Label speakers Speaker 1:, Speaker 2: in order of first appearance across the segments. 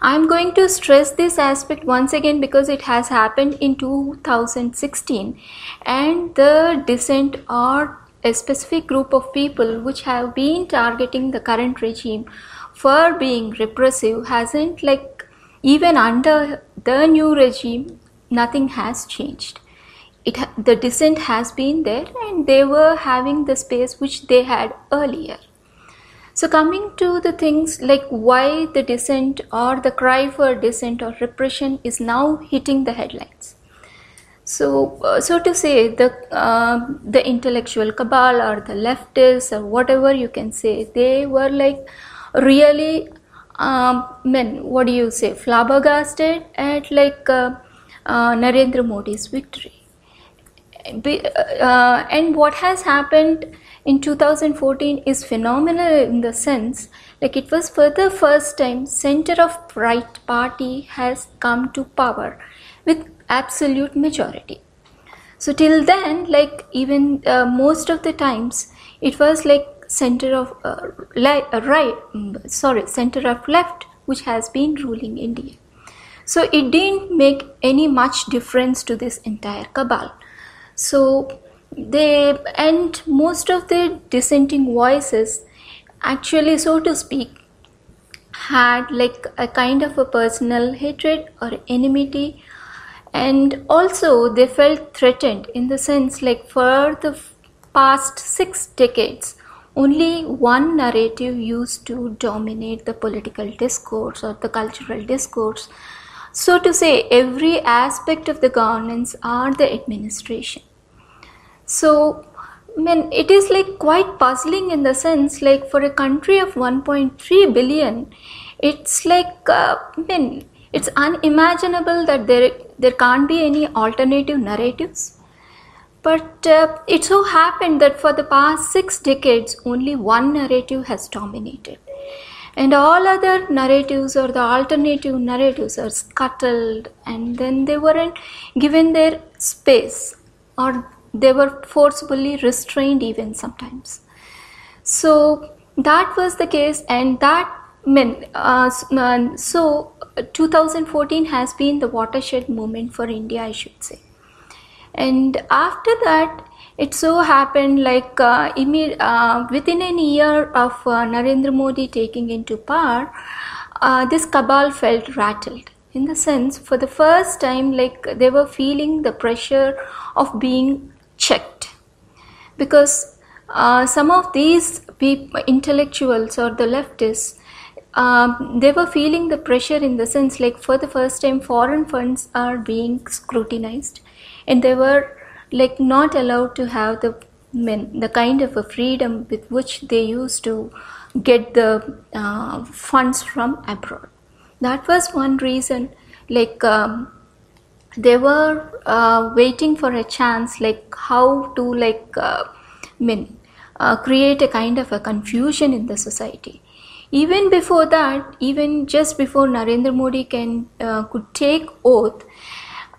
Speaker 1: I'm going to stress this aspect once again because it has happened in 2016 and the dissent or a specific group of people which have been targeting the current regime for being repressive hasn't like even under the new regime nothing has changed. It the dissent has been there and they were having the space which they had earlier so coming to the things like why the dissent or the cry for dissent or repression is now hitting the headlines so, uh, so to say, the uh, the intellectual cabal or the leftists or whatever you can say, they were like really, um, men. What do you say? Flabbergasted at like uh, uh Narendra Modi's victory. Be, uh, and what has happened in 2014 is phenomenal in the sense like it was for the first time center of right party has come to power with absolute majority. So till then like even uh, most of the times it was like center of uh, uh, right mm, sorry center of left which has been ruling india. So it didn't make any much difference to this entire cabal. So they and most of the dissenting voices actually so to speak had like a kind of a personal hatred or enmity and also they felt threatened in the sense like for the past 6 decades only one narrative used to dominate the political discourse or the cultural discourse. So to say every aspect of the governance or the administration so, I mean, it is like quite puzzling in the sense like for a country of 1.3 billion, it's like, uh, I mean, it's unimaginable that there, there can't be any alternative narratives. But uh, it so happened that for the past six decades, only one narrative has dominated. And all other narratives or the alternative narratives are scuttled and then they weren't given their space or they were forcibly restrained even sometimes. So that was the case and that meant uh, uh so 2014 has been the watershed moment for india i should say. And after that it so happened like uh, uh, within a year of uh, narendra modi taking into power uh, this cabal felt rattled. In the sense for the first time like they were feeling the pressure of being checked. Because uh, some of these people, intellectuals or the leftists um, they were feeling the pressure in the sense like for the first time foreign funds are being scrutinized and they were like not allowed to have the men the kind of a freedom with which they used to get the uh, funds from abroad. That was one reason like um, they were uh, waiting for a chance like how to like uh, mean uh, create a kind of a confusion in the society. Even before that even just before narendra modi can uh, could take oath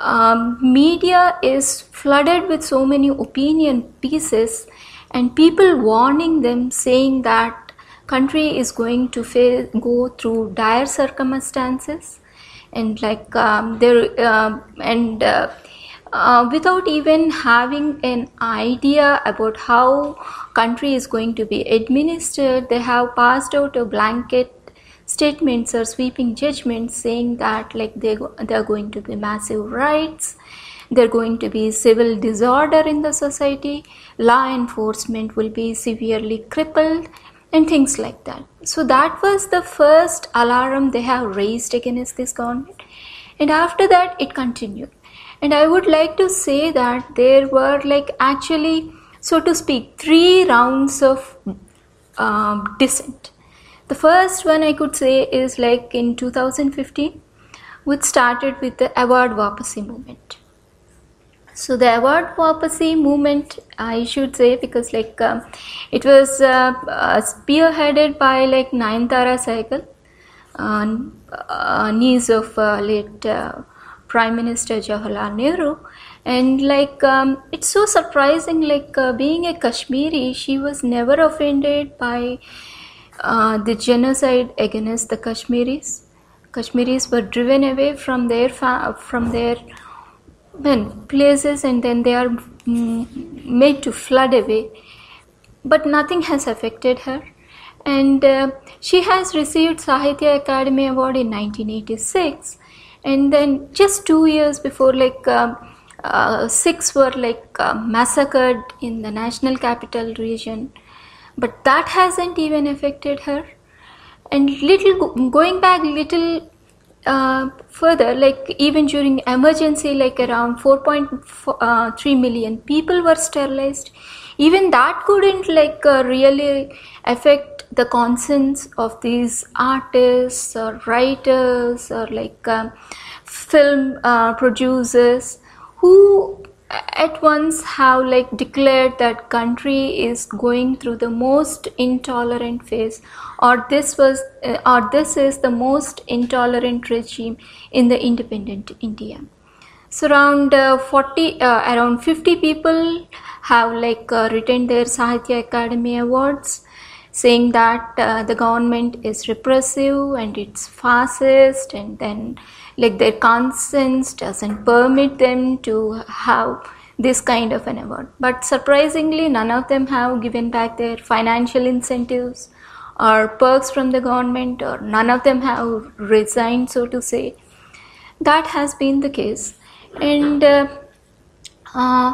Speaker 1: um, media is flooded with so many opinion pieces and people warning them saying that country is going to face, go through dire circumstances and like um, there uh, and uh, uh, without even having an idea about how country is going to be administered they have passed out a blanket statements or sweeping judgments saying that like they they are going to be massive riots there are going to be civil disorder in the society law enforcement will be severely crippled and things like that. So that was the first alarm they have raised against this government, and after that it continued. And I would like to say that there were like actually, so to speak, three rounds of um, dissent. The first one I could say is like in 2015, which started with the award Wapasi movement so the award for Wapasi movement i should say because like uh, it was uh, uh, spearheaded by like Nayantara Sahgal uh, niece of uh, late uh, prime minister jawaharlal nehru. And like um, it's so surprising like uh, being a kashmiri she was never offended by the genocide against the kashmiris. Kashmiris were driven away from their from their places and then they are mm, made to flood away. But nothing has affected her. And uh, she has received Sahitya Akademi Award in 1986. And then just two years before, like uh, uh, Sikhs were like uh, massacred in the national capital region. But that hasn't even affected her. And little going back little uh, further, like even during emergency, like around 4.3 uh, people were sterilized. Even that couldn't like uh, really affect the conscience of these artists or writers or like um, film uh, producers who at once have like declared that country is going through the most intolerant phase or this was uh, or this is the most intolerant regime in the independent india. So around uh, 40 uh, around 50 people have like uh, written their sahitya Akademi awards saying that uh, the government is repressive and it's fascist and then like their conscience doesn't permit them to have this kind of an award. But surprisingly none of them have given back their financial incentives or perks from the government or none of them have resigned so to say. That has been the case. And uh, uh,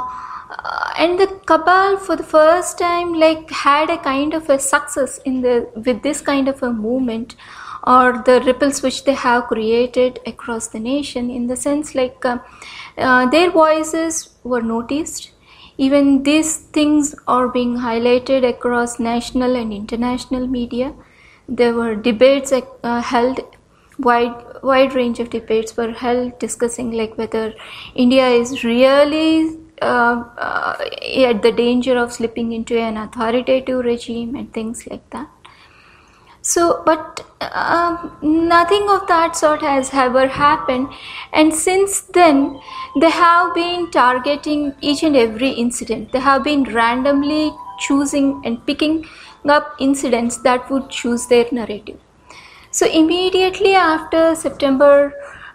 Speaker 1: and the cabal for the first time like had a kind of a success in the with this kind of a movement or the ripples which they have created across the nation in the sense like uh, uh, their voices were noticed even these things are being highlighted across national and international media there were debates uh, held wide wide range of debates were held discussing like whether india is really uh, uh, at the danger of slipping into an authoritative regime and things like that. So, but uh, nothing of that sort has ever happened, and since then, they have been targeting each and every incident. They have been randomly choosing and picking up incidents that would choose their narrative. So, immediately after September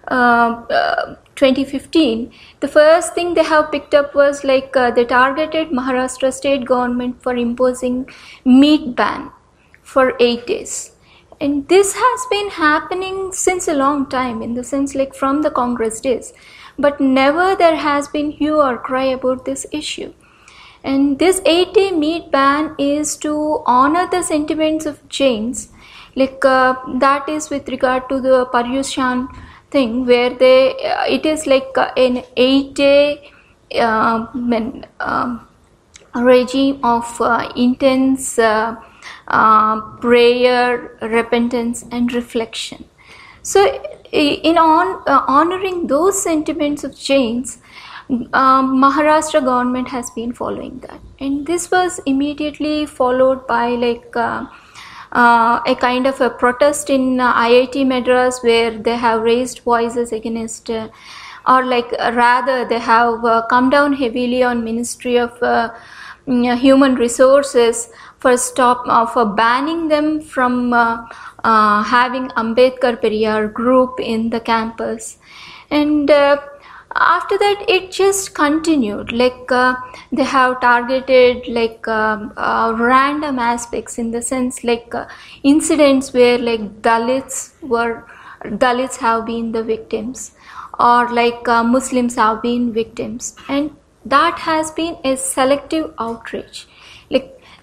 Speaker 1: uh, uh 2015, the first thing they have picked up was like uh, they targeted Maharashtra state government for imposing meat ban for eight days. And this has been happening since a long time, in the sense like from the Congress days. But never there has been hue or cry about this issue. And this eight day meat ban is to honor the sentiments of Jains, like uh, that is with regard to the Paryushan thing where they uh, it is like an eight day uh, um, regime of uh, intense uh, uh, prayer repentance and reflection. So in on uh, honoring those sentiments of Jains um, Maharashtra government has been following that. And this was immediately followed by like uh, a kind of a protest in uh, IIT Madras where they have raised voices against uh, or like uh, rather they have uh, come down heavily on Ministry of uh, mm, Human Resources for stop for banning them from having Ambedkar Periyar group in the campus. And after that it just continued. Like uh, they have targeted like uh, random aspects in the sense like uh, incidents where like dalits were dalits have been the victims or like uh, muslims have been victims. And that has been a selective outrage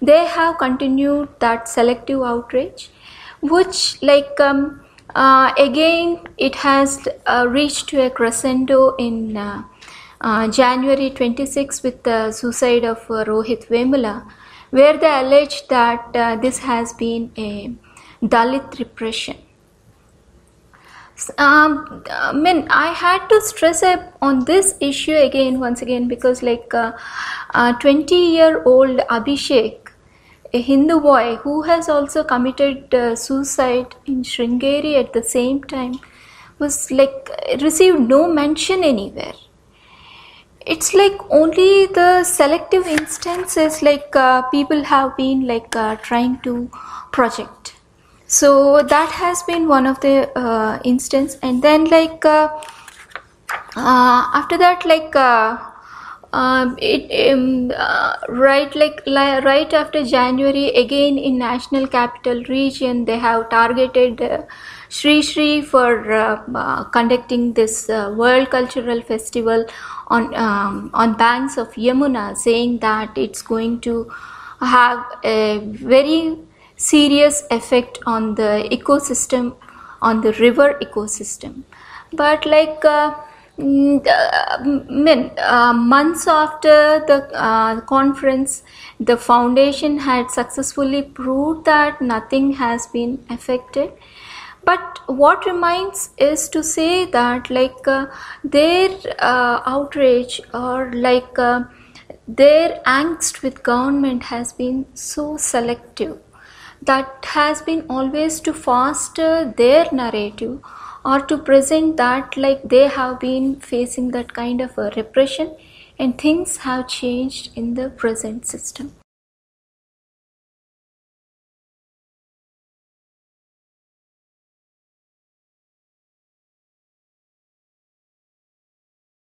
Speaker 1: they have continued that selective outrage which like um, uh, again, it has uh, reached to a crescendo in uh, uh January 26 with the suicide of uh, Rohit Vemula, where they allege that uh, this has been a Dalit repression. Um, I mean, I had to stress on this issue again, once again, because like 20 year old Abhishek a Hindu boy who has also committed uh, suicide in Sringeri at the same time was like received no mention anywhere. It's like only the selective instances like uh, people have been like uh, trying to project. so that has been one of the uh, instance and then like uh, uh, after that like uh, um, it um, uh, right like li- right after january again in national capital region they have targeted uh, Sri Sri for uh, uh, conducting this uh, World Cultural Festival on um, on banks of Yamuna, saying that it's going to have a very serious effect on the ecosystem, on the river ecosystem. But like mm, uh, uh, months after the uh, conference, the foundation had successfully proved that nothing has been affected. But what remains is to say that like uh, their uh, outrage or like their angst with government has been so selective that has been always to foster their narrative or to present that like they have been facing that kind of a repression and things have changed in the present system